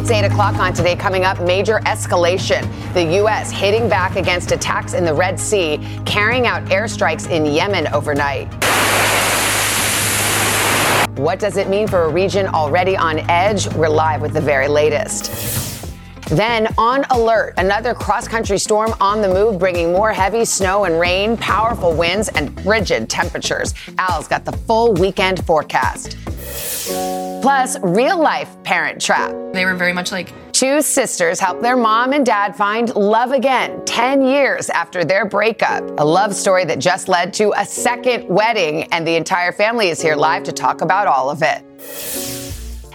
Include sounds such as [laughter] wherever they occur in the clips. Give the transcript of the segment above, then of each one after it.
It's 8 o'clock on today. Coming up, major escalation. The U.S. hitting back against attacks in the Red Sea, carrying out airstrikes in Yemen overnight. What does it mean for a region already on edge? We're live with the very latest. Then on alert, another cross country storm on the move, bringing more heavy snow and rain, powerful winds, and frigid temperatures. Al's got the full weekend forecast. Plus, real life parent trap. They were very much like Two sisters help their mom and dad find love again 10 years after their breakup. A love story that just led to a second wedding, and the entire family is here live to talk about all of it.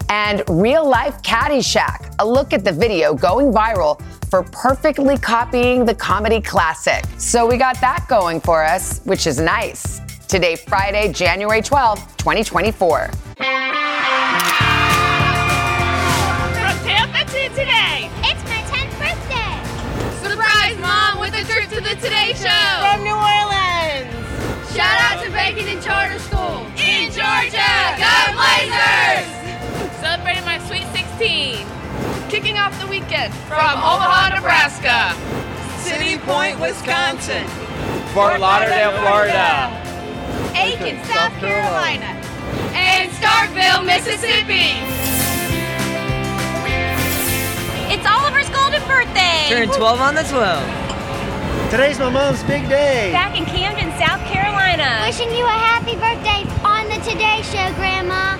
And real life Caddyshack, a look at the video going viral for perfectly copying the comedy classic. So we got that going for us, which is nice. Today, Friday, January 12th, 2024. From Tampa to today. It's my 10th birthday. Surprise mom with a trip to the Today Show. From New Orleans. Shout out to Bacon and Charter School. In Georgia. Go Blazers. Celebrating my sweet 16. Kicking off the weekend from, Omaha, Nebraska. City Point, Wisconsin. Fort Lauderdale, Florida. Aiken, South Carolina. And Starkville, Mississippi. It's Oliver's golden birthday. Turn 12 on the 12. Today's my mom's big day. Back in Camden, South Carolina. Wishing you a happy birthday on the Today Show, Grandma.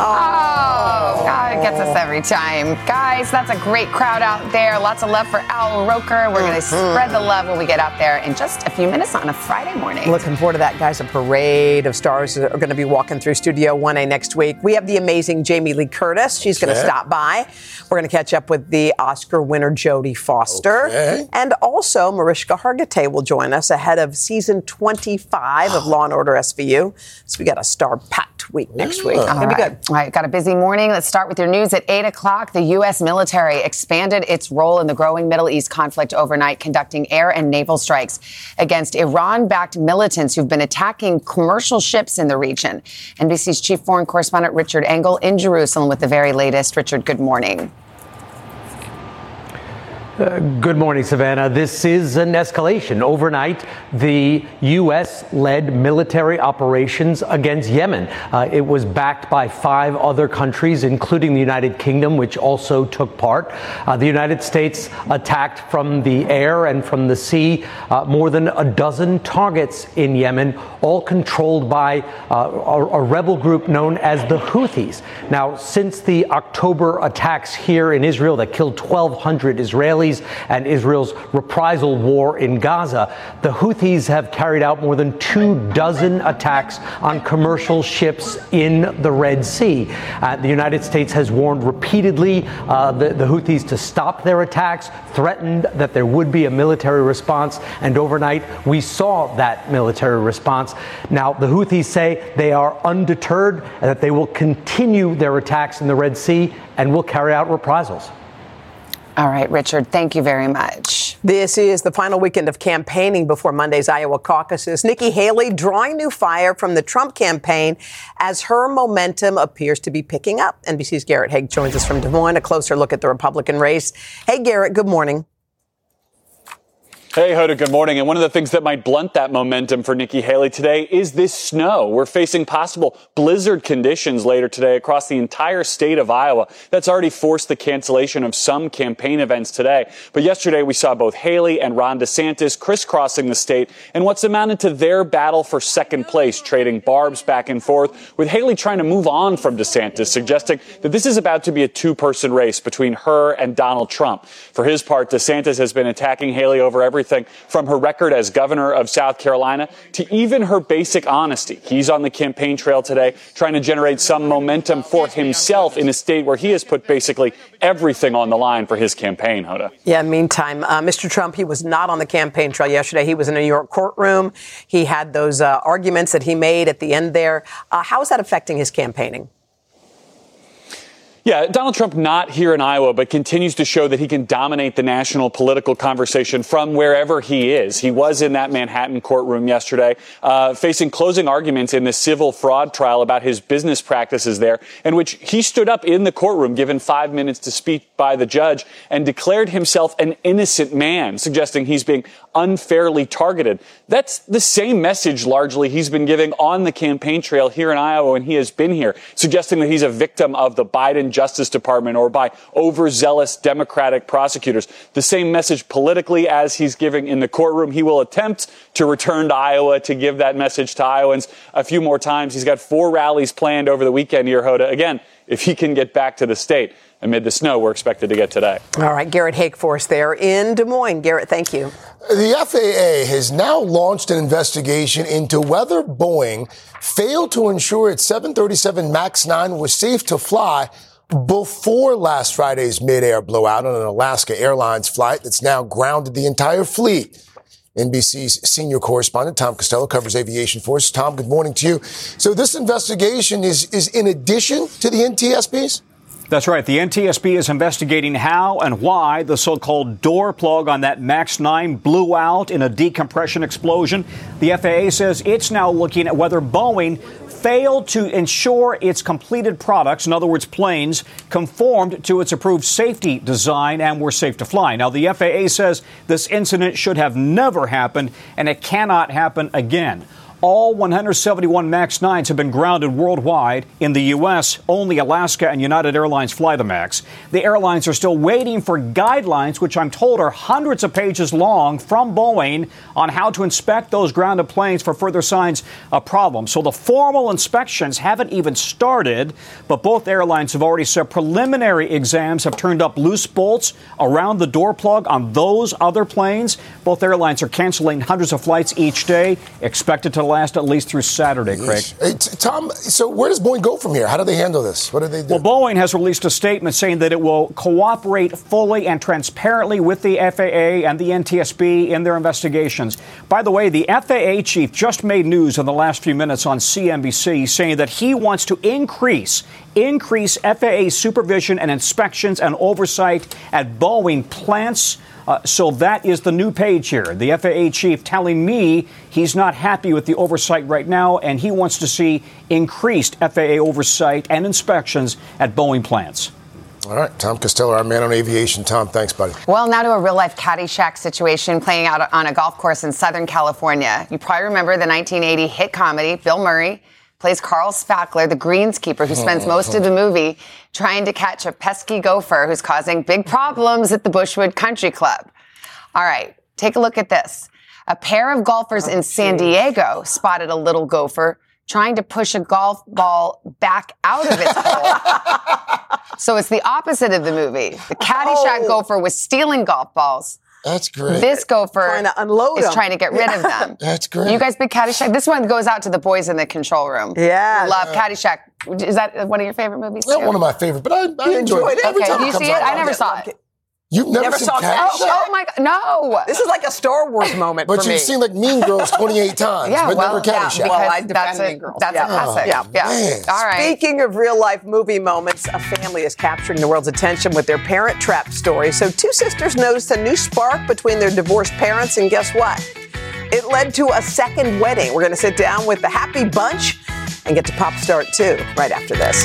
Oh, God, it gets us every time. Guys, that's a great crowd out there. Lots of love for Al Roker. We're going to mm-hmm. spread the love when we get out there in just a few minutes on a Friday morning. Looking forward to that, guys. A parade of stars are going to be walking through Studio 1A next week. We have the amazing Jamie Lee Curtis. She's going to Okay. stop by. We're going to catch up with the Oscar winner Jodie Foster. Okay. And also, Mariska Hargitay will join us ahead of season 25 of [gasps] Law and Order SVU. So we got a star-packed week next week. All Gonna be good. All right, got a busy morning. Let's start with your news at 8 o'clock. The U.S. military expanded its role in the growing Middle East conflict overnight, conducting air and naval strikes against Iran backed militants who've been attacking commercial ships in the region. NBC's chief foreign correspondent Richard Engel in Jerusalem with the very latest. Richard, good morning. Good morning, Savannah. This is an escalation. Overnight, the U.S. led military operations against Yemen. Uh, it was backed by five other countries, including the United Kingdom, which also took part. Uh, the United States attacked from the air and from the sea uh, more than a dozen targets in Yemen, all controlled by uh, a, a rebel group known as the Houthis. Now, since the October attacks here in Israel that killed 1,200 Israelis and Israel's reprisal war in Gaza, the Houthis have carried out more than two dozen attacks on commercial ships in the Red Sea. Uh, the United States has warned repeatedly uh, the, the Houthis to stop their attacks, threatened that there would be a military response, and overnight we saw that military response. Now, the Houthis say they are undeterred and that they will continue their attacks in the Red Sea and will carry out reprisals. All right, Richard, thank you very much. This is the final weekend of campaigning before Monday's Iowa caucuses. Nikki Haley drawing new fire from the Trump campaign as her momentum appears to be picking up. NBC's Garrett Haake joins us from Des Moines. A closer look at the Republican race. Hey, Garrett, good morning. Hey, Hoda, good morning. And one of the things that might blunt that momentum for Nikki Haley today is this snow. We're facing possible blizzard conditions later today across the entire state of Iowa. That's already forced the cancellation of some campaign events today. But yesterday we saw both Haley and Ron DeSantis crisscrossing the state in what's amounted to their battle for second place, trading barbs back and forth, with Haley trying to move on from DeSantis, suggesting that this is about to be a two person race between her and Donald Trump. For his part, DeSantis has been attacking Haley over everything everything from her record as governor of South Carolina to even her basic honesty. He's on the campaign trail today trying to generate some momentum for himself in a state where he has put basically everything on the line for his campaign, Hoda. Yeah, meantime, uh, Mr. Trump, he was not on the campaign trail yesterday. He was in a New York courtroom. He had those uh, arguments that he made at the end there. Uh, how is that affecting his campaigning? Yeah, Donald Trump not here in Iowa, but continues to show that he can dominate the national political conversation from wherever he is. He was in that Manhattan courtroom yesterday, uh, facing closing arguments in the civil fraud trial about his business practices there, in which he stood up in the courtroom, given five minutes to speak by the judge, and declared himself an innocent man, suggesting he's being unfairly targeted. That's the same message largely he's been giving on the campaign trail here in Iowa when he has been here, suggesting that he's a victim of the Biden Justice Department or by overzealous Democratic prosecutors. The same message politically as he's giving in the courtroom. He will attempt to return to Iowa to give that message to Iowans a few more times. He's got four rallies planned over the weekend here, Hoda. Again, if he can get back to the state amid the snow we're expected to get today. All right, Garrett Haake for us there in Des Moines. Garrett, thank you. The FAA has now launched an investigation into whether Boeing failed to ensure its 737 MAX 9 was safe to fly before last Friday's mid-air blowout on an Alaska Airlines flight that's now grounded the entire fleet. NBC's senior correspondent Tom Costello covers aviation for us. Tom, good morning to you. So this investigation is is in addition to the NTSB's? That's right. The NTSB is investigating how and why the so-called door plug on that MAX 9 blew out in a decompression explosion. The FAA says it's now looking at whether Boeing failed to ensure its completed products, in other words, planes, conformed to its approved safety design and were safe to fly. Now, the FAA says this incident should have never happened and it cannot happen again. All 171 MAX 9s have been grounded worldwide. In the U.S., only Alaska and United Airlines fly the MAX. The airlines are still waiting for guidelines, which I'm told are hundreds of pages long from Boeing on how to inspect those grounded planes for further signs of problems. So the formal inspections haven't even started, but both airlines have already said preliminary exams have turned up loose bolts around the door plug on those other planes. Both airlines are canceling hundreds of flights each day, expected to last at least through Saturday, Craig. Hey, Tom, so where does Boeing go from here? How do they handle this? What do they do? Well, Boeing has released a statement saying that it will cooperate fully and transparently with the FAA and the NTSB in their investigations. By the way, the FAA chief just made news in the last few minutes on CNBC saying that he wants to increase increase FAA supervision and inspections and oversight at Boeing plants. Uh, so that is the new page here. The FAA chief telling me he's not happy with the oversight right now, and he wants to see increased FAA oversight and inspections at Boeing plants. All right, Tom Costello, our man on aviation. Tom, thanks, buddy. Well, now to a real life Caddyshack situation playing out on a golf course in Southern California. You probably remember the 1980 hit comedy, Bill Murray plays Carl Spackler, the greenskeeper who spends oh. most of the movie trying to catch a pesky gopher who's causing big problems at the Bushwood Country Club. All right, take a look at this. A pair of golfers oh, in San Diego spotted a little gopher trying to push a golf ball back out of its hole. [laughs] so it's the opposite of the movie. The Caddyshack Oh. gopher was stealing golf balls. That's great. This gopher Trying to unload is 'em. trying to get rid of them. That's great. You guys big Caddyshack? This one goes out to the boys in the control room. Yeah. Who Love Caddyshack. Is that one of your favorite movies? Not too? one of my favorite, but I, I You enjoy it. it? Every Okay, time you it comes see it? out, I never get- saw it. You've never, Never seen saw Caddyshack? Oh, oh my God, no. This is like a Star Wars moment But for you've me. seen like Mean Girls 28 [laughs] times, yeah, but well, never yeah, Caddyshack. because Well, I defend that's a Mean Girls. that's Yeah. a classic. Yeah. yeah. man. All right. Speaking of real life movie moments, a family is capturing the world's attention with their parent trap story. So, two sisters noticed a new spark between their divorced parents, and guess what? It led to a second wedding. We're going to sit down with the happy bunch and get to Pop Start 2 right after this.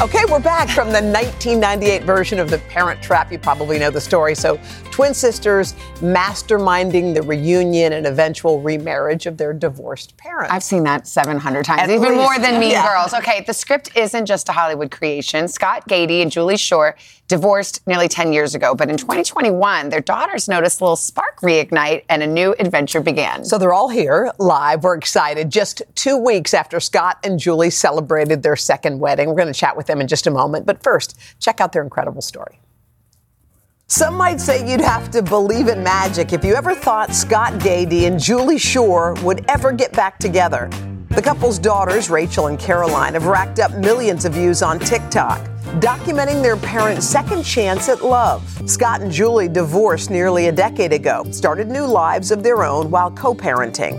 Okay, we're back from the 1998 version of The Parent Trap. You probably know the story. So, twin sisters masterminding the reunion and eventual remarriage of their divorced parents. I've seen that 700 times, At even least. more than Mean Yeah. Girls. Okay, the script isn't just a Hollywood creation. Scott Gady and Julie Shore divorced nearly 10 years ago, but in 2021, their daughters noticed a little spark reignite and a new adventure began. So they're all here live. We're excited. Just two weeks after Scott and Julie celebrated their second wedding. We're going to chat with them in just a moment. But first, check out their incredible story. Some might say you'd have to believe in magic if you ever thought Scott Gady and Julie Shore would ever get back together. The couple's daughters, Rachel and Caroline, have racked up millions of views on TikTok, documenting their parents' second chance at love. Scott and Julie divorced nearly a decade ago, started new lives of their own while co parenting.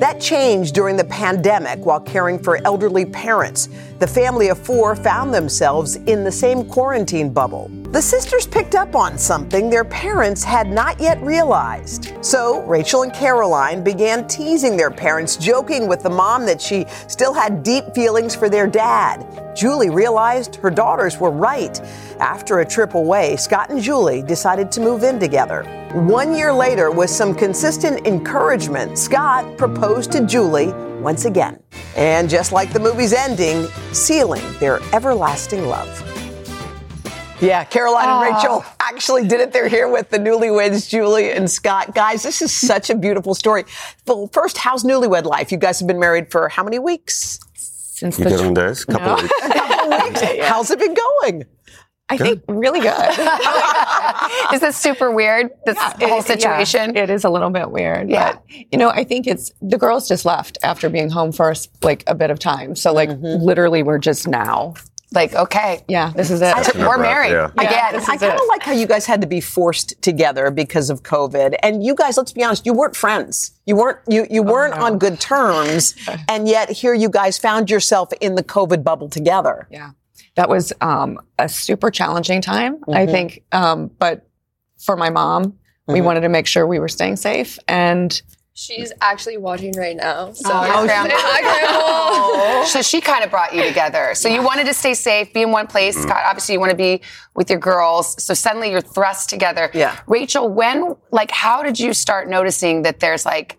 That changed during the pandemic while caring for elderly parents. The family of four found themselves in the same quarantine bubble. The sisters picked up on something their parents had not yet realized. So Rachel and Caroline began teasing their parents, joking with the mom that she still had deep feelings for their dad. Julie realized her daughters were right. After a trip away, Scott and Julie decided to move in together. One year later, with some consistent encouragement, Scott proposed to Julie once again. And just like the movie's ending, sealing their everlasting love. Yeah, Caroline and Rachel actually did it. They're here with the newlyweds, Julie and Scott. Guys, this is such a beautiful story. Well, first, how's newlywed life? You guys have been married for how many weeks? Since you get on days, couple No. of weeks. a [laughs] couple weeks. [laughs] How's it been going? I think really good. [laughs] [laughs] is this super weird? This whole It- situation? yeah, it is a little bit weird. Yeah. But, you know, I think it's the girls just left after being home for like a bit of time. So, like, mm-hmm. literally, we're just now. Like, okay. Yeah, this is it. I- We're married Yeah, again. I kind of like how you guys had to be forced together because of COVID. And you guys, let's be honest, you weren't friends. You weren't you you oh, weren't on good terms, [laughs] and yet here you guys found yourself in the COVID bubble together. Yeah. That was um, a super challenging time, I Mhm. think. Um, but for my mom, we Mhm. wanted to make sure we were staying safe. And She's actually watching right now. So Oh, Hi, Grandma. Grandma. So she kind of brought you together. So you wanted to stay safe, be in one place. Scott, obviously you want to be with your girls. So suddenly you're thrust together. Yeah. Rachel, when, like, how did you start noticing that there's like,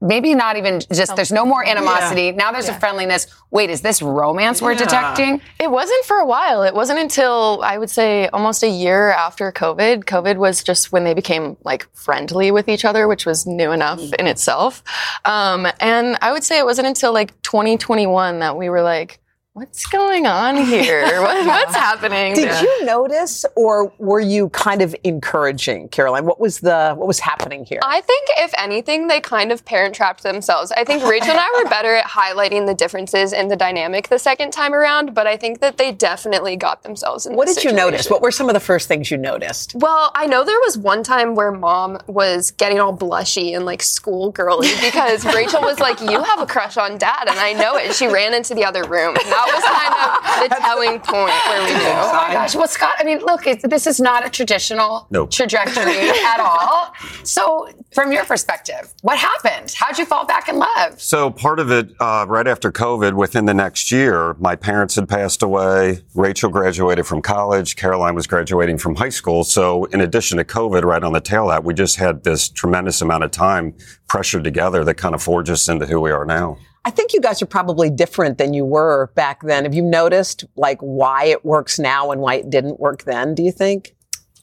maybe not even just, there's no more animosity. Now there's a friendliness. Wait, is this romance we're detecting? It wasn't for a while. It wasn't until I would say almost a year after COVID. COVID was just when they became like friendly with each other, which was new enough in itself. Um, and I would say it wasn't until like 2021 that we were like, what's going on here? [laughs] What, what's happening? Did you notice, or were you kind of encouraging, Caroline? What was the what was happening here? I think, if anything, they kind of parent trapped themselves. I think Rachel and I were better at highlighting the differences in the dynamic the second time around, but I think that they definitely got themselves in what did you notice? What were some of the first things you noticed? Well, I know there was one time where mom was getting all blushy and like schoolgirly because [laughs] Rachel was like, You have a crush on dad, and I know it. She ran into the other room. That was kind of [laughs] the telling point where we knew. Oh my gosh. Well, Scott, I mean, look, it's, this is not a traditional Nope. trajectory [laughs] at all. So, from your perspective, what happened? How'd you fall back in love? So part of it, uh, right after COVID, within the next year, my parents had passed away. Rachel graduated from college. Caroline was graduating from high school. So in addition to COVID, right on the tail of that, we just had this tremendous amount of time pressured together that kind of forged us into who we are now. I think you guys are probably different than you were back then. Have you noticed like why it works now and why it didn't work then? Do you think?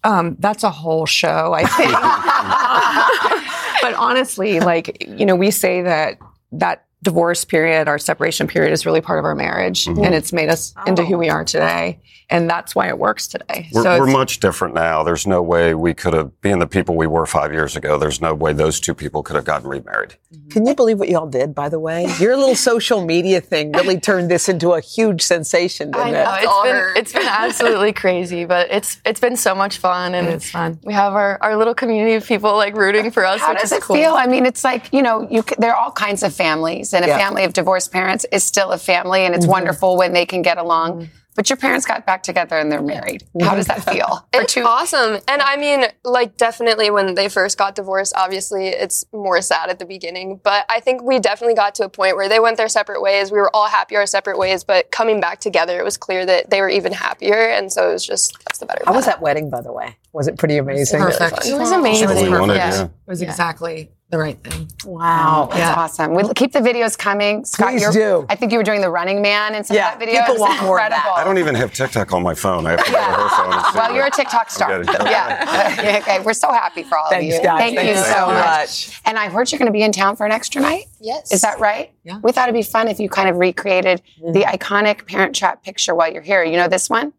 Um, that's a whole show, I think. [laughs] but honestly, like you know, we say that that divorce period, our separation period, is really part of our marriage, Mhm. and it's made us into who we are today, and that's why it works today. We're, so we're much different now. There's no way we could have, being the people we were five years ago, there's no way those two people could have gotten remarried. Can you believe what y'all did, by the way? Your little social media thing really turned this into a huge sensation, didn't I it? know it's been it's been absolutely [laughs] crazy, but it's it's been so much fun and it's fun. We have our, our little community of people like rooting for us. How which does is it cool. feel? I mean, it's like you know, you, there are all kinds of families, and a Yeah. family of divorced parents is still a family, and it's Mhm. wonderful when they can get along. But your parents got back together and they're married. How does that [laughs] feel? It's awesome. And I mean, like, definitely when they first got divorced, obviously it's more sad at the beginning. But I think we definitely got to a point where they went their separate ways. We were all happy our separate ways, but coming back together, it was clear that they were even happier. And so it was just, that's the better How was that wedding, by the way? Was it pretty amazing? Perfect. It was amazing. It was Yeah. perfect. Yeah. It was exactly the right thing. Wow, that's Yeah. awesome. We keep the videos coming. Scott, Please you're, do. I think you were doing the Running Man and some Yeah, of that video. people It was want more of that. incredible. I don't even have TikTok on my phone. I have to go to her phone Well, you're a TikTok star. [laughs] yeah. [laughs] okay, we're so happy for all Thanks, of you. guys. Thank Thank you you so so much. much. And I heard you're going to be in town for an extra night. Yes. Is that right? Yeah. We thought it'd be fun if you kind of recreated the mm-hmm. iconic Parent Trap picture while you're here. You know this one?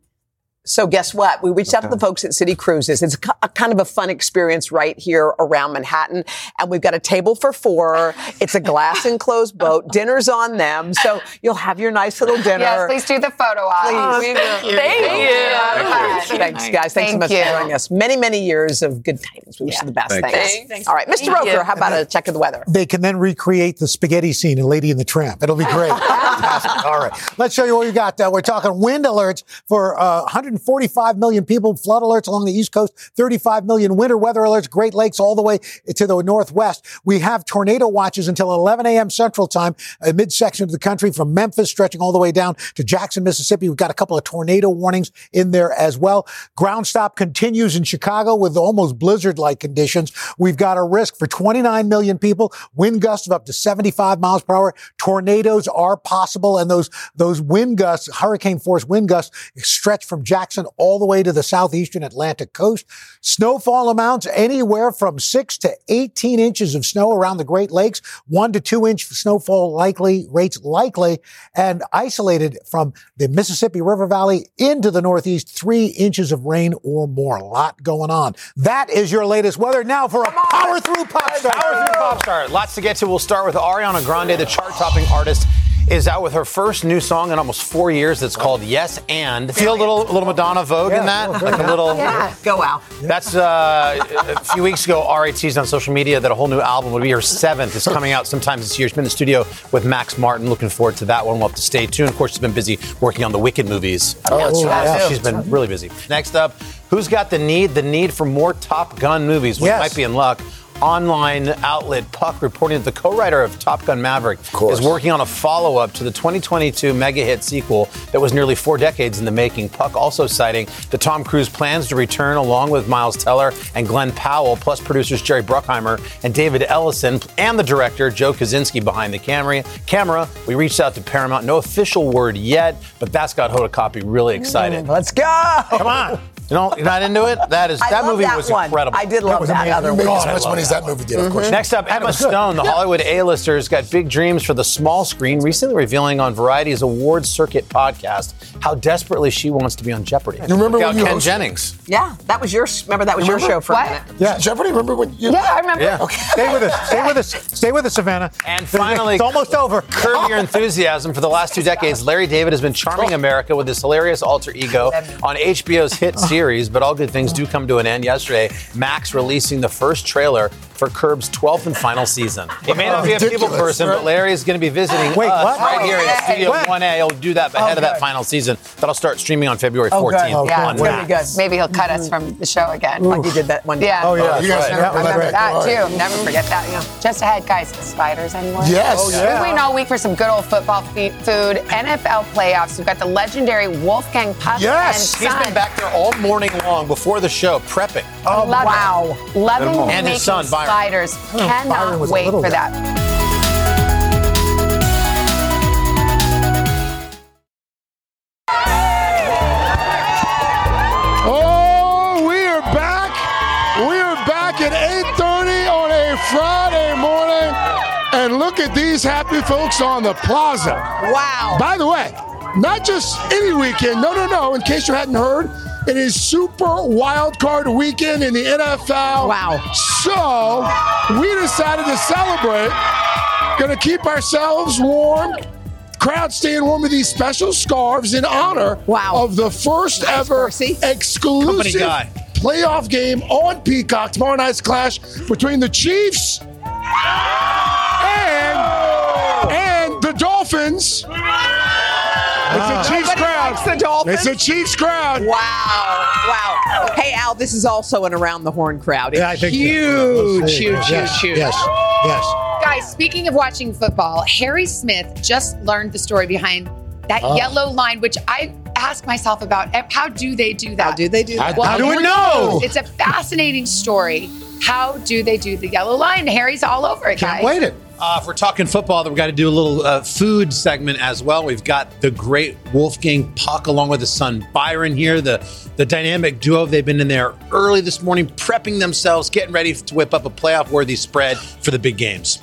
So guess what? We reached out to the folks at City Cruises. It's a, a kind of a fun experience right here around Manhattan. And we've got a table for four. It's a glass [laughs] enclosed boat. Dinner's on them. So you'll have your nice little dinner. Yes, please do the photo op. Please. Thank you. Thanks, Thank you. guys. Thanks so Thank much you. for joining us. Many, many years of good times. We wish you the best. Thank. Thanks. Thanks. All right, Mr. Thank Roker, you. how about a check of the weather? They can then recreate the spaghetti scene in Lady and the Tramp. It'll be great. [laughs] Fantastic. All right. Let's show you what we got. Uh, we're talking wind alerts for uh, 145 million people, flood alerts along the East Coast, 35 million winter weather alerts, Great Lakes all the way to the Northwest. We have tornado watches until 11 a.m. Central Time, a midsection of the country from Memphis stretching all the way down to Jackson, Mississippi. We've got a couple of tornado warnings in there as well. Ground stop continues in Chicago with almost blizzard-like conditions. We've got a risk for 29 million people, wind gusts of up to 75 miles per hour. Tornadoes are possible, and those those wind gusts, hurricane force wind gusts, stretch from Jackson all the way to the southeastern Atlantic coast. Snowfall amounts anywhere from six to 18 inches of snow around the Great Lakes, one to two inch snowfall likely rates likely, and isolated from the Mississippi River Valley into the Northeast, three inches of rain or more. A lot going on. That is your latest weather. Now for a power through pop star. Power through pop star. Lots to get to. We'll start with Ariana Grande, the chart-topping artist. Is out with her first new song in almost four years. It's called "Yes and." Feel a little, a little Madonna Vogue in that, like a little. Yeah. Go out. That's uh, a few weeks ago. Ari teased on social media that a whole new album would be her seventh. It's coming out sometime this year. She's been in the studio with Max Martin. Looking forward to that one. We'll have to stay tuned. Of course, she's been busy working on the Wicked movies. Oh, that's right. Yeah. She's been really busy. Next up, who's got the need? The need for more Top Gun movies. We Yes. might be in luck. Online outlet Puck reporting that the co-writer of Top Gun Maverick is working on a follow-up to the 2022 mega hit sequel that was nearly four decades in the making. Puck also citing that Tom Cruise plans to return along with Miles Teller and Glen Powell, plus producers Jerry Bruckheimer and David Ellison, and the director Joe Kosinski behind the camera. Camera. We reached out to Paramount. No official word yet, but that's got Hoda Kotb really excited. Mm, let's go. Come on. You know, you're not into it? That is I that movie that was one. incredible. I did love was that amazing. other It one. as much money as that movie did, of mm-hmm. course. Next up, Emma. [laughs] Stone, the Hollywood A-listers, got big dreams for the small screen, recently revealing on Variety's Awards Circuit podcast how desperately she wants to be on Jeopardy. You remember Look when you Ken hosted- Jennings. Yeah, that was your. Remember that was your show for What? a minute. Yeah, Jeopardy. Remember when you? Yeah, I remember. Yeah. Stay with us. Stay with us. Stay with us, Savannah. And finally, it's almost over. Curb Your Enthusiasm. For the last two decades, Larry David has been charming oh. America with his hilarious alter ego on HBO's hit [laughs] series, but all good things do come to an end. Yesterday, Max releasing the first trailer for Curb's 12th and final season. He may not be a people Ridiculous, person, but? Larry is going to be visiting Wait, us what? right here in Oh, Studio When? 1A. He'll do that ahead of that final season. That'll start streaming on February Oh, good. 14th Okay. Yeah, on it's gonna be Max. good. Maybe he'll cut us mm-hmm. from the show again. Like he did that one. Yeah. Oh yeah, Oh, you guys right. yeah, Remember right. that too. Never forget that. Yeah. Just ahead, guys. Spiders anyone? Yes. Oh, yeah. We're waiting all week for some good old football fe- food. NFL playoffs. We've got the legendary Wolfgang Puck Yes. and He's son. been back there all morning long before the show, prepping. Oh, Love wow. Loving And his son, Byron. Outsiders. Oh, Cannot wait for guy. that. these happy folks on the plaza. Wow. By the way, not just any weekend. No, no, no. In case you hadn't heard, it is Super Wild Card Weekend in the NFL. Wow. So we decided to celebrate. Gonna keep ourselves warm. Crowd staying warm with these special scarves in honor wow. of the first nice, ever Percy. exclusive playoff game on Peacock. Tomorrow night's clash between the Chiefs and, and the Dolphins. It's a Chiefs Nobody crowd. likes the Dolphins. It's a Chiefs crowd. Wow. Wow. Hey, Al, this is also an around the horn crowd. It's Yeah, I think so. huge, We'll huge, Yes, huge, huge. Yes, yes. Guys, speaking of watching football, Harry Smith just learned the story behind that Oh. yellow line, which I ask myself about. eh, How do they do that? How do they do that? How do we know? It's a fascinating story. How do they do the yellow line? Harry's all over it, Can't guys. Can't wait it. Uh, if we're talking football, then we've got to do a little uh, food segment as well. We've got the great Wolfgang Puck along with his son Byron here, the, the dynamic duo. They've been in there early this morning, prepping themselves, getting ready to whip up a playoff worthy spread for the big games.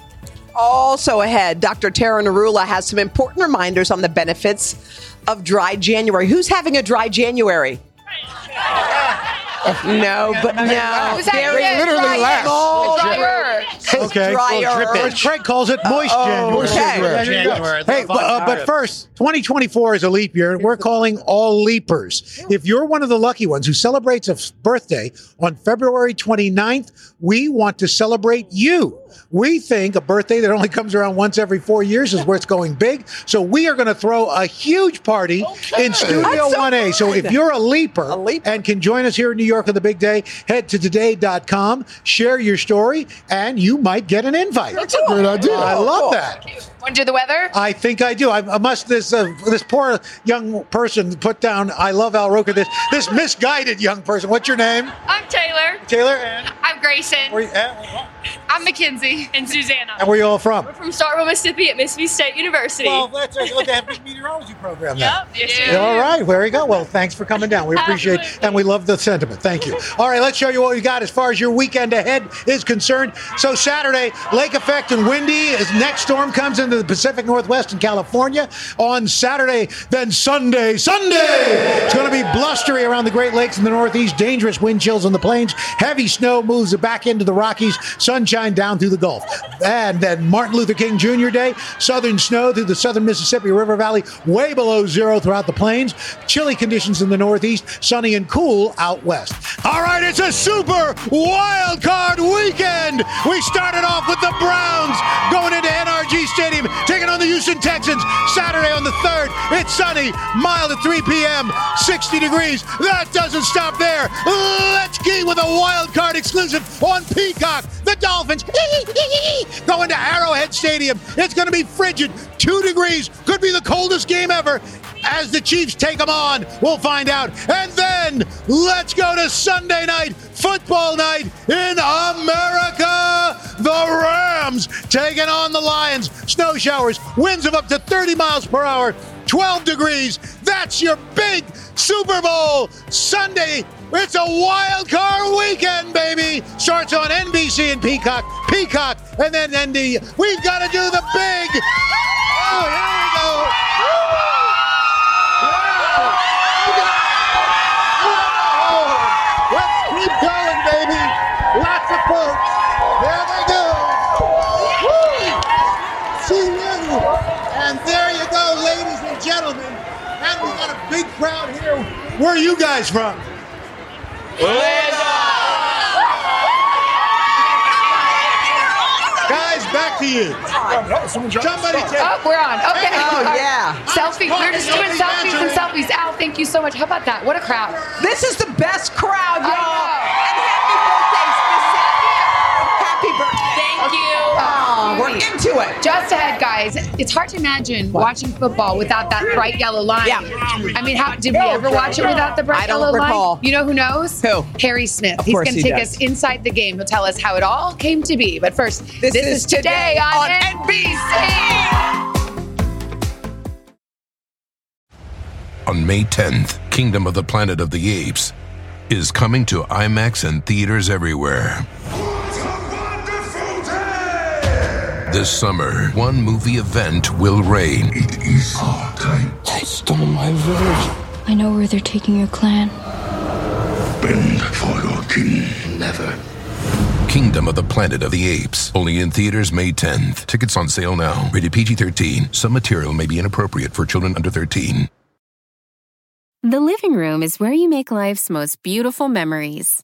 Also ahead, Dr. Tara Narula has some important reminders on the benefits of dry January. Who's having a dry January? [laughs] [laughs] no, but no. Who's having Very literally dryer? last. A. Okay. drier. Well, As Craig calls it moist January. okay. There you go. January. Hey, but, uh, but first, 2024 is a leap year, and we're calling all leapers. If you're one of the lucky ones who celebrates a birthday on February 29th, we want to celebrate you. We think a birthday that only comes around once every four years is where it's going big. So we are going to throw a huge party in Studio so 1A. So if you're a leaper, and can join us here in New York on the big day, head to today.com, share your story, and you might get an invite. That's a great idea. I love that. Want to do the weather? I think I do. I, I must. This uh, this poor young person put down. I love Al Roker. This this misguided young person. What's your name? I'm Taylor. Taylor. And I'm Grayson. where you, uh, I'm Mackenzie. And Susanna. and where are you all from? We're from Starkville, Mississippi at Mississippi State University. Well, that's a, they have a meteorology program. Then. Yep. Yes, all right, there you go. Well, thanks for coming down. We appreciate and we love the sentiment. Thank you. All right, let's show you what we got as far as your weekend ahead is concerned. So Saturday, lake effect and windy as next storm comes into the Pacific Northwest and California on Saturday. Then Sunday, Sunday, it's going to be blustery around the Great Lakes in the Northeast. Dangerous wind chills on the plains. Heavy snow moves back into the Rockies. Sunshine down through the Gulf. And then Martin Luther King Jr. Day, southern snow through the southern Mississippi River Valley, way below zero throughout the plains. Chilly conditions in the Northeast, sunny and cool out west. All right, it's a super wild card weekend. We started off with the Browns going into NRG Stadium, taking on the Houston Texans. Saturday on the 3rd, it's sunny, mild at 3 p.m., 60 degrees. That doesn't stop there. Let's get with a wild card exclusive on Peacock. The Dolphins [laughs] going to Arrowhead Stadium. It's going to be frigid, two degrees. Could be the coldest game ever. As the Chiefs take them on, we'll find out. And then let's go to Sunday night, football night in America. The Rams taking on the Lions. Snow showers, winds of up to 30 miles per hour, 12 degrees. That's your big Super Bowl Sunday. It's a wild card weekend, baby. Starts on NBC and Peacock, Peacock, and then ND. We've got to do the big. Oh, here we go. Let's keep going, baby. Lots of folks. There they go. And there you go, ladies and gentlemen. And we got a big crowd here. Where are you guys from? Guys, back to you. Somebody take. Oh, we're on. Okay. Oh, yeah. [laughs] Selfie. We're just doing selfies and selfies. Al, thank you so much. How about that? What a crowd. This is the best crowd, y'all. We're into it. Just ahead, guys. It's hard to imagine watching football without that bright yellow line. Yeah. I mean, how, did we ever watch it without the bright I don't yellow recall. line? You know who knows? Who? Harry Smith. Of He's going to take does. us inside the game. He'll tell us how it all came to be. But first, This this, is is today, Today on, on NBC. On May 10th, Kingdom of the Planet of the Apes is coming to IMAX and theaters everywhere. This summer, one movie event will reign. It is our time. They stole my village. I know where they're taking your clan. Bend for your king. Never. Kingdom of the Planet of the Apes. Only in theaters May 10th. Tickets on sale now. Rated PG 13. Some material may be inappropriate for children under 13. The living room is where you make life's most beautiful memories.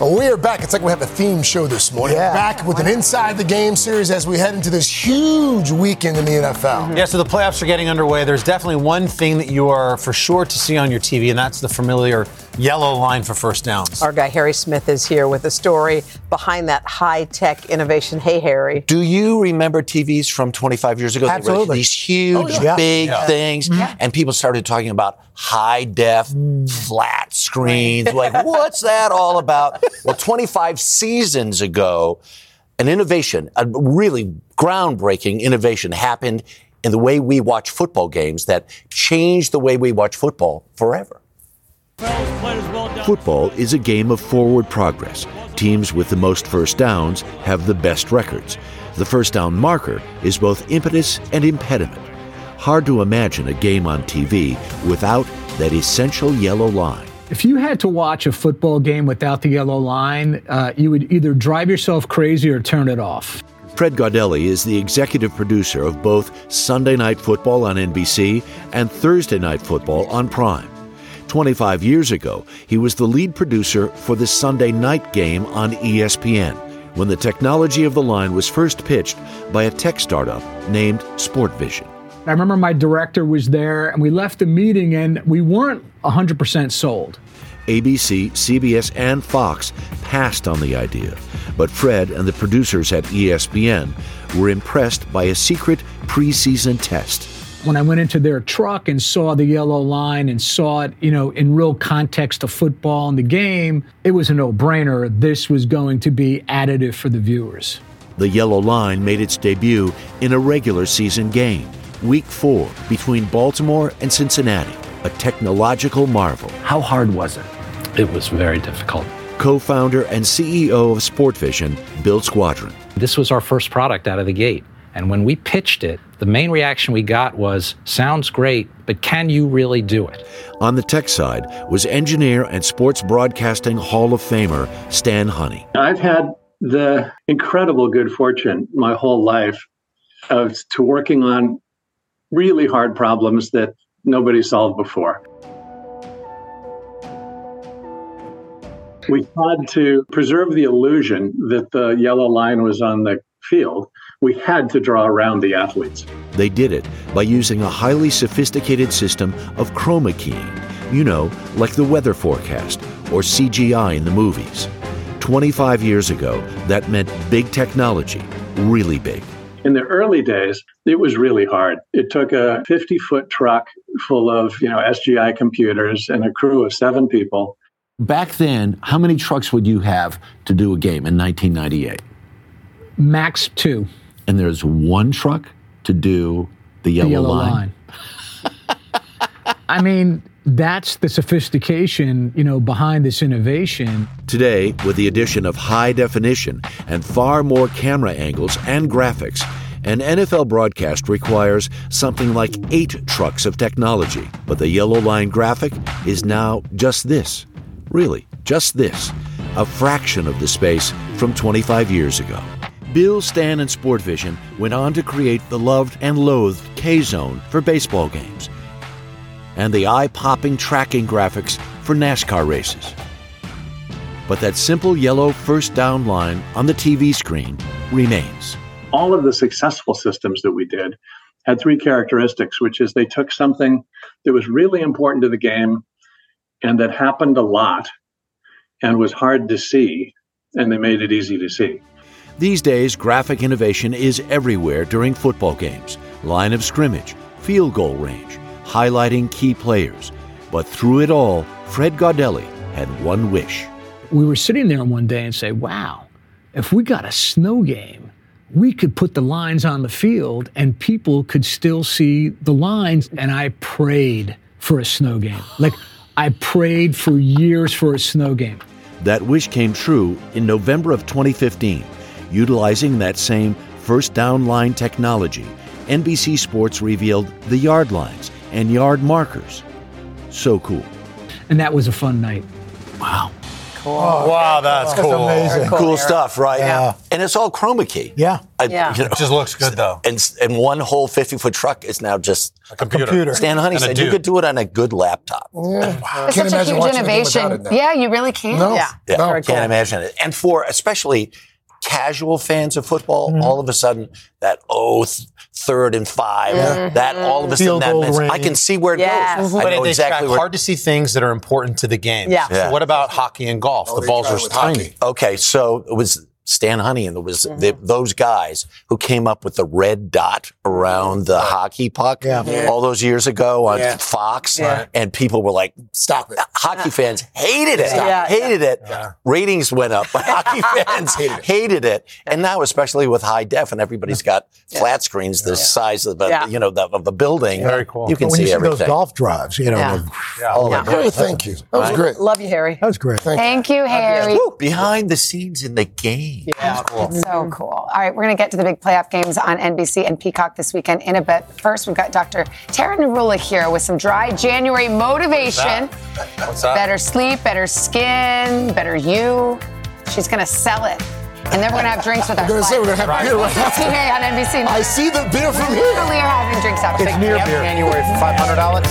Well, we are back. It's like we have a theme show this morning. Yeah. Back with an Inside the Game series as we head into this huge weekend in the NFL. Mm-hmm. Yeah, so the playoffs are getting underway. There's definitely one thing that you are for sure to see on your TV, and that's the familiar yellow line for first downs. Our guy Harry Smith is here with a story behind that high tech innovation. Hey, Harry. Do you remember TVs from 25 years ago? They were Absolutely. these huge, Oh, yeah. big Yeah. things, Mhm. and people started talking about high def, flat screens. like, what's that all about? [laughs] Well, 25 seasons ago, an innovation, a really groundbreaking innovation happened in the way we watch football games that changed the way we watch football forever. Football is a game of forward progress. Teams with the most first downs have the best records. The first down marker is both impetus and impediment. Hard to imagine a game on TV without that essential yellow line. If you had to watch a football game without the yellow line, uh, you would either drive yourself crazy or turn it off. Fred Gaudelli is the executive producer of both Sunday Night Football on NBC and Thursday Night Football on Prime. 25 years ago, he was the lead producer for the Sunday night game on ESPN when the technology of the line was first pitched by a tech startup named Sportvision. I remember my director was there and we left the meeting and we weren't 100% sold. ABC, CBS, and Fox passed on the idea, but Fred and the producers at ESPN were impressed by a secret preseason test. When I went into their truck and saw the yellow line and saw it, you know, in real context of football and the game, it was a no-brainer. This was going to be additive for the viewers. The yellow line made its debut in a regular season game, week four, between Baltimore and Cincinnati, a technological marvel. How hard was it? It was very difficult. Co founder and CEO of Sportvision, Bill Squadron. This was our first product out of the gate. And when we pitched it, the main reaction we got was sounds great, but can you really do it? On the tech side was engineer and sports broadcasting Hall of Famer Stan Honey. I've had the incredible good fortune my whole life of to working on really hard problems that nobody solved before. We had to preserve the illusion that the yellow line was on the field. We had to draw around the athletes. They did it by using a highly sophisticated system of chroma keying, you know, like the weather forecast or CGI in the movies. 25 years ago, that meant big technology, really big. In the early days, it was really hard. It took a 50 foot truck full of, you know, SGI computers and a crew of seven people. Back then, how many trucks would you have to do a game in 1998? Max two. And there's one truck to do the yellow, the yellow line. line. I mean, that's the sophistication, you know, behind this innovation. Today, with the addition of high definition and far more camera angles and graphics, an NFL broadcast requires something like eight trucks of technology. But the yellow line graphic is now just this. Really, just this. A fraction of the space from 25 years ago. Bill, Stan, and Sportvision went on to create the loved and loathed K Zone for baseball games and the eye popping tracking graphics for NASCAR races. But that simple yellow first down line on the TV screen remains. All of the successful systems that we did had three characteristics, which is they took something that was really important to the game and that happened a lot and was hard to see, and they made it easy to see. These days, graphic innovation is everywhere during football games line of scrimmage, field goal range, highlighting key players. But through it all, Fred Gaudelli had one wish. We were sitting there one day and say, wow, if we got a snow game, we could put the lines on the field and people could still see the lines. And I prayed for a snow game. Like, I prayed for years for a snow game. That wish came true in November of 2015. Utilizing that same first down line technology, NBC Sports revealed the yard lines and yard markers. So cool. And that was a fun night. Wow. Cool. Oh, wow, that's, That's cool. amazing. Very Cool stuff, right? Yeah. And it's all chroma key. Yeah. I- Yeah. It just looks good, though. And and one whole fifty foot truck is now just a computer. computer. Stan Honey And said you could do it on a good laptop. Wow. It's such a huge innovation. Yeah, you really can. Yeah, Very can't cool. imagine it. And for especially casual fans of football, Mm-hmm. all of a sudden that oh th- third and five, Yeah. that all of a sudden that goal means I can see where it Yeah. goes. But I know they exactly where. hard to see things that are important to the game. Yeah. So Yeah. what about hockey and golf? the balls are tiny. Okay, so it was Stan Honey and it was Mm-hmm. the, those guys who came up with the red dot around the hockey puck Yeah. all those years ago on Yeah. Fox. Yeah. And people were like, stop it. [laughs] Hockey fans hated it. Stop it. hated it. Ratings went up, but [laughs] hockey fans hated it. And now, especially with high def and everybody's got flat screens the size of the, Yeah. you know, the, of the building. Very cool. You can when see you see everything. those golf drives, you know. Yeah. the- Oh, Yeah. my Thank you. That was Right? great. Love you, Harry. That was great. Thank you, Harry. Woo, Behind the scenes in the game. Yeah, so mm-hmm. cool. All right, we're going to get to the big playoff games on NBC and Peacock this weekend in a bit. First, we've got Dr. Tara Narula here with some dry January motivation. What's that? Better sleep, better skin, better you. She's going to sell it. And then we're going to have drinks with [laughs] our I'm gonna say we're gonna have beer right after. Today on NBC. [laughs] I see the beer from We here. literally are having drinks out It's near beer. January for five hundred dollars.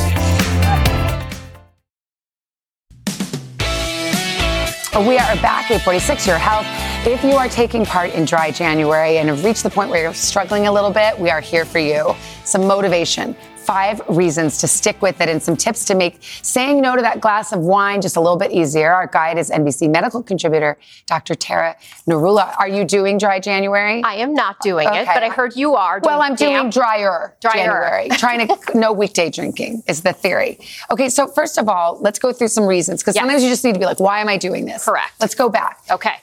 We are back, 846, your health. If you are taking part in dry January and have reached the point where you're struggling a little bit, we are here for you. Some motivation, five reasons to stick with it, and some tips to make saying no to that glass of wine just a little bit easier. Our guide is NBC medical contributor, Dr. Tara Narula. Are you doing dry January? I am not doing it, but I heard you are. Well, I'm doing drier, Drier. January. [laughs] trying to no weekday drinking is the theory. Okay, so first of all, let's go through some reasons because sometimes you just need to be like, why am I doing this? Correct. Let's go back. Okay.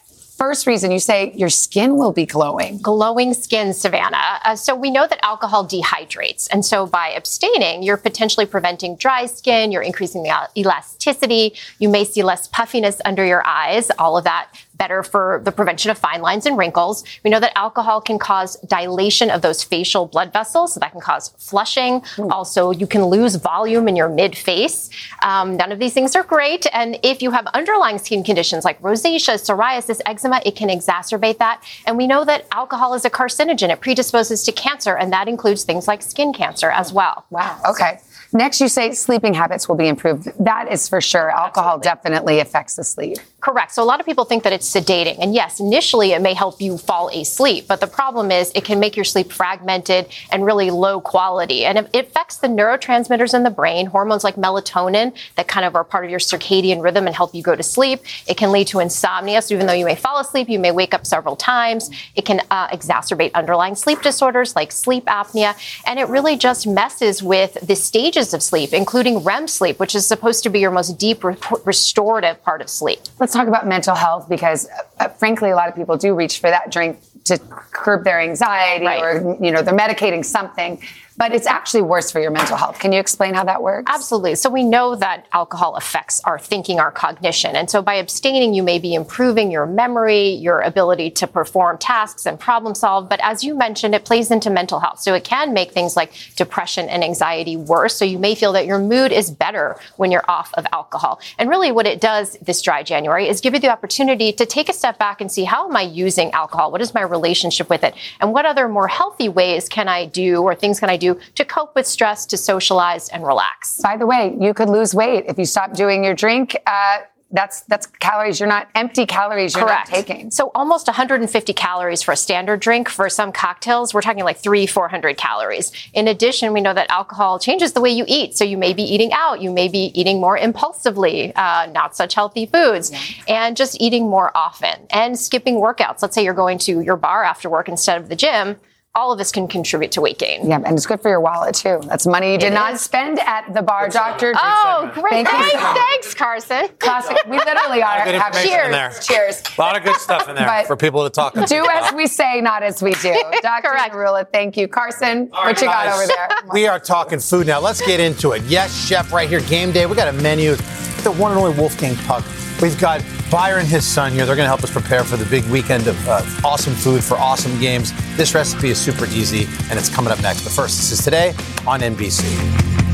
First reason you say your skin will be glowing. Glowing skin, Savannah. Uh, so we know that alcohol dehydrates. And so by abstaining, you're potentially preventing dry skin, you're increasing the elasticity, you may see less puffiness under your eyes, all of that better for the prevention of fine lines and wrinkles. We know that alcohol can cause dilation of those facial blood vessels, so that can cause flushing. Also, you can lose volume in your mid face. Um, none of these things are great. And if you have underlying skin conditions like rosacea, psoriasis, eczema, it can exacerbate that. And we know that alcohol is a carcinogen. It predisposes to cancer, and that includes things like skin cancer as well. Wow. Okay. Next, you say sleeping habits will be improved. That is for sure. Alcohol definitely affects the sleep. Correct. So a lot of people think that it's sedating. And yes, initially it may help you fall asleep, but the problem is it can make your sleep fragmented and really low quality. And it affects the neurotransmitters in the brain, hormones like melatonin that kind of are part of your circadian rhythm and help you go to sleep. It can lead to insomnia. So even though you may fall asleep, you may wake up several times. It can uh, exacerbate underlying sleep disorders like sleep apnea. And it really just messes with the stages of sleep, including REM sleep, which is supposed to be your most deep re- restorative part of sleep. Let's talk about mental health because, uh, frankly, a lot of people do reach for that drink to curb their anxiety or, you know, they're medicating something. But it's actually worse for your mental health. Can you explain how that works? Absolutely. So we know that alcohol affects our thinking, our cognition. And so by abstaining, you may be improving your memory, your ability to perform tasks and problem solve. But as you mentioned, it plays into mental health. So it can make things like depression and anxiety worse. So you may feel that your mood is better when you're off of alcohol. And really what it does this dry January is give you the opportunity to take a step back and see how am I using alcohol? What is my relationship with it? And what other more healthy ways can I do or things can I do to cope with stress, to socialize and relax? By the way, you could lose weight if you stop doing your drink. Uh, that's that's calories. You're not empty calories. You're Correct. not taking. So almost 150 calories for a standard drink. For some cocktails, we're talking like three, 400 calories. In addition, we know that alcohol changes the way you eat. So you may be eating out, you may be eating more impulsively, uh, not such healthy foods, and just eating more often and skipping workouts. Let's say you're going to your bar after work instead of the gym. All of this can contribute to weight gain. Yeah, and it's good for your wallet too. That's money you did It not is. spend at the bar, doctor. Oh, great. Thank you. Thanks, thanks, Carson. Classic. We literally are. Good have- information in cheers. there. Cheers. A lot of good stuff in there But for people to talk about. Do as we say, not as we do. [laughs] Dr. Narula, thank you. Carson, what you got Guys, over there? We are talking food now. Let's get into it. Yes, chef, right here, game day. We got a menu. The one and only Wolfgang Puck. We've got Byron, his son here. They're going to help us prepare for the big weekend of uh, awesome food for awesome games. This recipe is super easy, and it's coming up next. But first, this is today on NBC.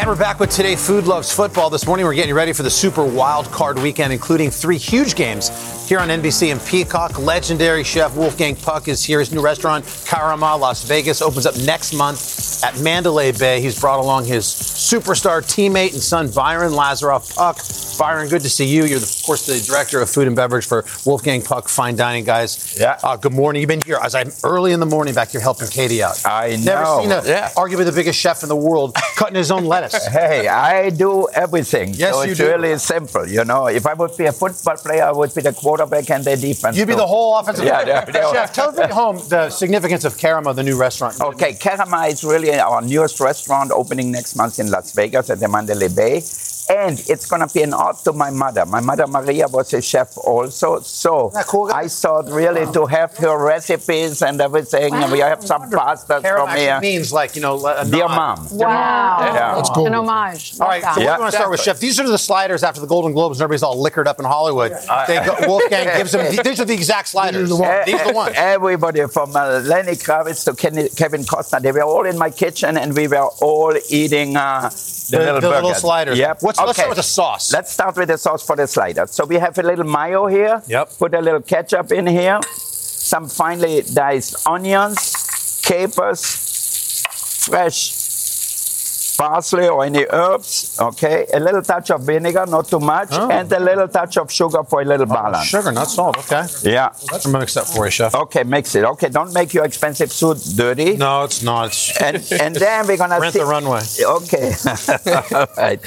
And we're back with today Food Loves Football. This morning we're getting ready for the Super Wild Card weekend, including three huge games here on NBC and Peacock. Legendary chef Wolfgang Puck is here. His new restaurant, Karama, Las Vegas, opens up next month at Mandalay Bay. He's brought along his superstar teammate and son, Byron Lazaroff Puck. Byron, good to see you. You're, of course, the director of food and beverage for Wolfgang Puck Fine Dining, guys. Yeah. Uh, good morning. You've been here as I'm early in the morning back here helping Katie out. I Never know. seen a, Yeah. arguably the biggest chef in the world cutting his own lettuce. Hey, I do everything. Yes, so you it's do. really simple. You know, if I would be a football player, I would be the quarterback and the defense. You'd be too. the whole offensive Yeah, they- they- Chef, tell us at home the significance of Karama, the new restaurant. Okay, Karama is really our newest restaurant opening next month in Las Vegas at the Mandalay Bay. And it's going to be an ode to my mother. My mother, Maria, was a chef also. So I thought really to have her recipes and everything. And we have some pastas Karama from actually here. means like, you know, a Dear nod. mom. Wow. Yeah. That's cool. An homage. All right, so Yeah. we're going to start with Chef. These are the sliders after the Golden Globes, and everybody's all liquored up in Hollywood. They go, Wolfgang gives them. These are the exact sliders. These are the ones. Everybody from uh, Lenny Kravitz to Kenny, Kevin Costner, they were all in my kitchen and we were all eating uh, the, The- little the little sliders. Yep. What's- let's start with the sauce. Let's start with the sauce for the sliders. So we have a little mayo here. Yep. Put a little ketchup in here. Some finely diced onions, capers, fresh parsley or any herbs, okay? A little touch of vinegar, not too much, Oh. and a little touch of sugar for a little oh, balance. Sugar, not salt. Okay. Yeah. I'm going to mix that for you, Chef. Okay, mix it. Okay, don't make your expensive suit dirty. No, it's not. And, and [laughs] then we're gonna Rent see- the runway. Okay. [laughs] All right.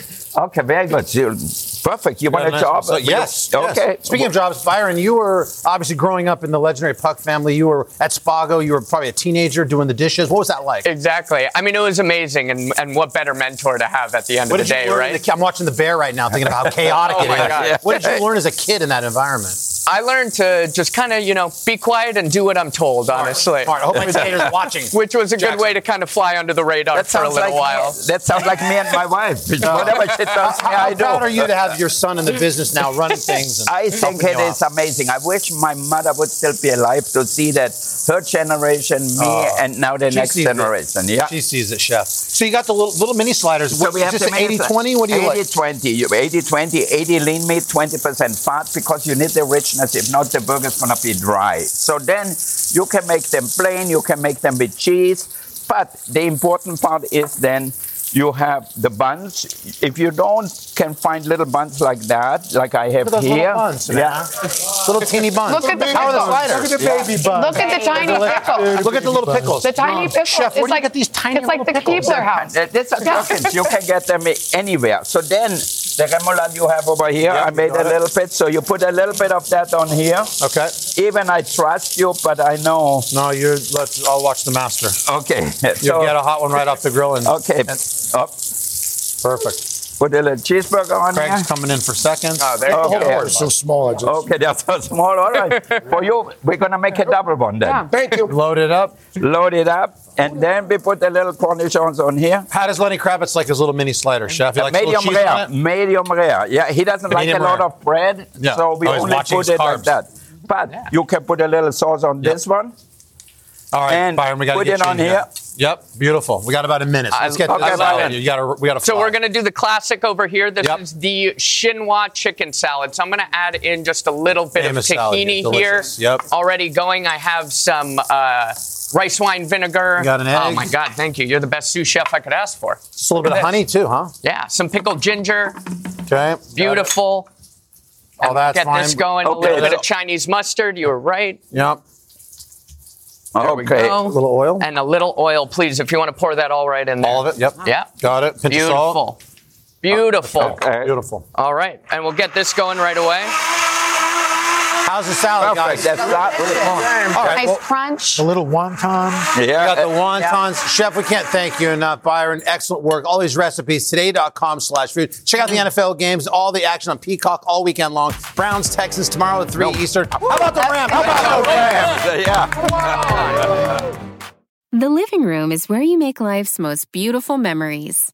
Okay, very good. You- Perfect. You want a nice job? So, yes, yes. Okay. Speaking of jobs, Byron, you were obviously growing up in the legendary Puck family. You were at Spago. You were probably a teenager doing the dishes. What was that like? Exactly. I mean, it was amazing, and, and what better mentor to have at the end What of the day, right? the- I'm watching The Bear right now, thinking about how [laughs] chaotic Oh it is. God. What did you learn as a kid in that environment? I learned to just kind of, you know, be quiet and do what I'm told, honestly. Smart. I hope my data's [laughs] watching. Which was a good way to kind of fly under the radar That for a little like while. Me, that sounds like me and my wife. [laughs] Whatever she tells me, How I do. proud are you to have your son in the business now, running things? And I think it is it you is out? amazing. I wish my mother would still be alive to see that her generation, me, Oh. and now the She next sees it. generation. Yeah. She sees it, Chef. So you got the little, little mini sliders. So What, we is have this to an make it 80-20? What do you like? 80-20. 80-20, 80 lean meat, 20% fat because you need the richness. If not, the burger is going to be dry. So then you can make them plain, you can make them with cheese. But the important part is then you have the buns. If you don't can find little buns like that, like I have Look at those little here. buns, yeah. Little teeny buns. Look at the the pickles. sliders? Look at the baby buns. Look at the tiny pickles. Look at the little pickles. The tiny pickles. Chef, it's where do you like, get these tiny It's like the little pickles? Keebler house. These are gherkins. You can get them anywhere. So then the remoulade you have over here, I made a got it. little bit. So you put a little bit of that on here. Okay. Even I trust you, but I know. No, you're. Let's. I'll watch the master. Okay. [laughs] You'll get a hot one right off the grill. And, Okay. Up. Oh. Perfect. Put a little cheeseburger on Craig's here. coming in for seconds. Oh, there you Oh, go. of. So small. I just... Okay, that's so small. All right. [laughs] For you, we're going to make a double one then. Yeah. Thank you. Load it up. Load it up. And then we put a little cornichons on here. How does Lenny Kravitz like his little mini slider, Chef? He likes medium rare. Medium rare. Yeah, he doesn't like Medium a lot of bread, Yeah. so we Oh, only put it like that. But you can put a little sauce on this one. All right, and Byron, we got to put get it you on in here. Yep, beautiful. We got about a minute. So let's get I this love out. it. You got to. We got to. So we're going to do the classic over here. This Yep. is the chinois chicken salad. So I'm going to add in just a little bit Famous of tahini here. here. Yep. Already going. I have some uh, rice wine vinegar. You got an egg. Oh my God! Thank you. You're the best sous chef I could ask for. Just a little bit of honey too, huh? Yeah. Some pickled ginger. Okay. Beautiful. All that's Get fine. this going. Okay. A little bit of Chinese mustard. You were right. Yep. There we Okay. go. A little oil. And a little oil, please, if you want to pour that all right in there. All of it. Yep. Yeah. Got it. Pinch of salt. Beautiful. Beautiful. Beautiful. All right. And we'll get this going right away. How's the salad, Perfect. guys? That's not really All right. Nice well, crunch. The little wonton. Yeah. We got the wontons. Chef, we can't thank you enough. Byron, excellent work. All these recipes, today.com slash food. Check out the mm-hmm. NFL games, all the action on Peacock all weekend long. Browns, Texans, tomorrow at 3 Eastern. How about the Rams? How about the Rams? Yeah. The living room is where you make life's most beautiful memories.